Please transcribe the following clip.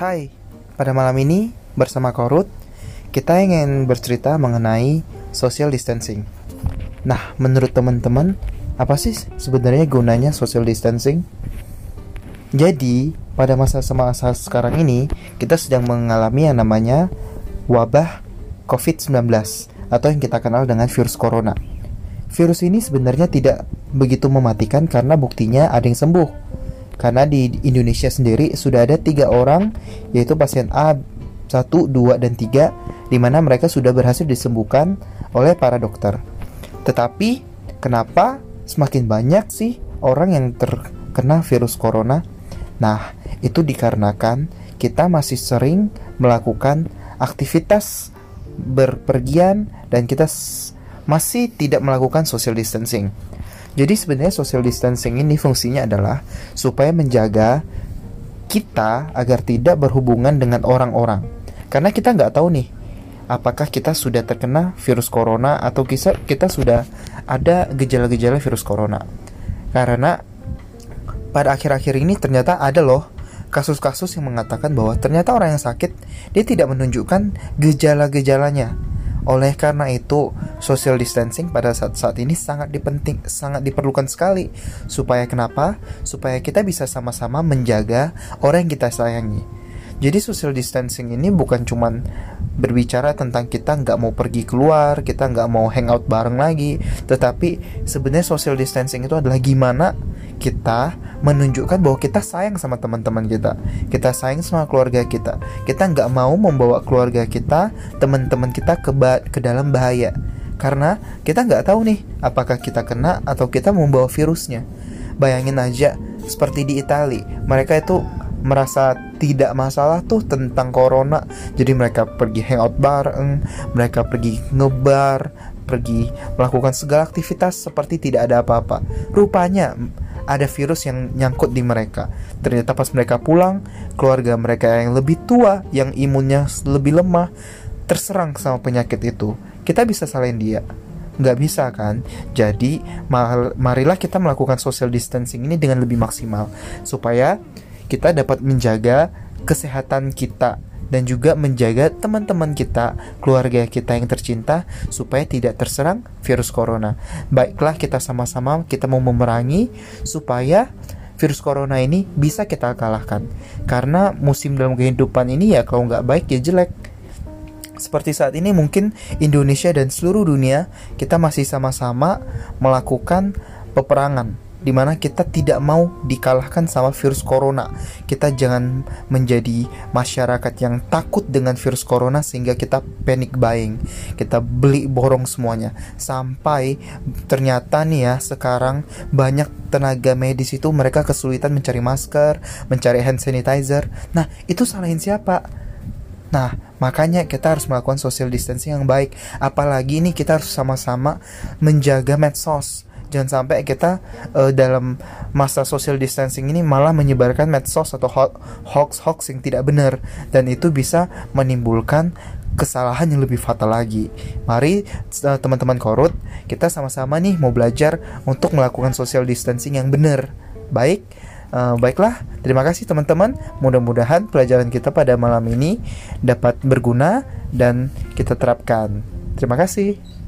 Hai, pada malam ini bersama Korut, kita ingin bercerita mengenai social distancing. Nah, menurut teman-teman, apa sih sebenarnya gunanya social distancing? Jadi, pada masa-masa sekarang ini, kita sedang mengalami yang namanya wabah COVID-19 atau yang kita kenal dengan virus corona. Virus ini sebenarnya tidak begitu mematikan karena buktinya ada yang sembuh. Karena di Indonesia sendiri sudah ada tiga orang, yaitu pasien A 1, 2, dan 3, di mana mereka sudah berhasil disembuhkan oleh para dokter. Tetapi, kenapa semakin banyak sih orang yang terkena virus corona? Nah, itu dikarenakan kita masih sering melakukan aktivitas berpergian dan kita masih tidak melakukan social distancing. Jadi sebenarnya social distancing ini fungsinya adalah supaya menjaga kita agar tidak berhubungan dengan orang-orang. Karena kita nggak tahu nih, apakah kita sudah terkena virus corona atau kita, sudah ada gejala-gejala virus corona. Karena pada akhir-akhir ini ternyata ada loh kasus-kasus yang mengatakan bahwa ternyata orang yang sakit dia tidak menunjukkan gejala-gejalanya oleh karena itu, social distancing pada saat-saat ini sangat dipenting, sangat diperlukan sekali. Supaya kenapa? Supaya kita bisa sama-sama menjaga orang yang kita sayangi. Jadi social distancing ini bukan cuman berbicara tentang kita nggak mau pergi keluar, kita nggak mau hangout bareng lagi, tetapi sebenarnya social distancing itu adalah gimana kita menunjukkan bahwa kita sayang sama teman-teman kita, kita sayang sama keluarga kita, kita nggak mau membawa keluarga kita, teman-teman kita ke ke dalam bahaya, karena kita nggak tahu nih apakah kita kena atau kita membawa virusnya. Bayangin aja seperti di Italia, mereka itu merasa tidak masalah tuh tentang corona. Jadi mereka pergi hangout bareng mereka pergi ngebar pergi melakukan segala aktivitas seperti tidak ada apa-apa. Rupanya ada virus yang nyangkut di mereka. Ternyata pas mereka pulang keluarga mereka yang lebih tua yang imunnya lebih lemah terserang sama penyakit itu. Kita bisa salahin dia. Nggak bisa kan? Jadi marilah kita melakukan social distancing ini dengan lebih maksimal. Supaya kita dapat menjaga kesehatan kita dan juga menjaga teman-teman kita, keluarga kita yang tercinta supaya tidak terserang virus corona. Baiklah kita sama-sama kita mau memerangi supaya virus corona ini bisa kita kalahkan. Karena musim dalam kehidupan ini ya kalau nggak baik ya jelek. Seperti saat ini mungkin Indonesia dan seluruh dunia kita masih sama-sama melakukan peperangan di mana kita tidak mau dikalahkan sama virus corona. Kita jangan menjadi masyarakat yang takut dengan virus corona sehingga kita panic buying. Kita beli borong semuanya. Sampai ternyata nih ya sekarang banyak tenaga medis itu mereka kesulitan mencari masker, mencari hand sanitizer. Nah, itu salahin siapa? Nah, makanya kita harus melakukan social distancing yang baik. Apalagi ini kita harus sama-sama menjaga medsos jangan sampai kita uh, dalam masa social distancing ini malah menyebarkan medsos atau hoax-hoax yang tidak benar dan itu bisa menimbulkan kesalahan yang lebih fatal lagi. Mari uh, teman-teman korut, kita sama-sama nih mau belajar untuk melakukan social distancing yang benar. Baik, uh, baiklah. Terima kasih teman-teman. Mudah-mudahan pelajaran kita pada malam ini dapat berguna dan kita terapkan. Terima kasih.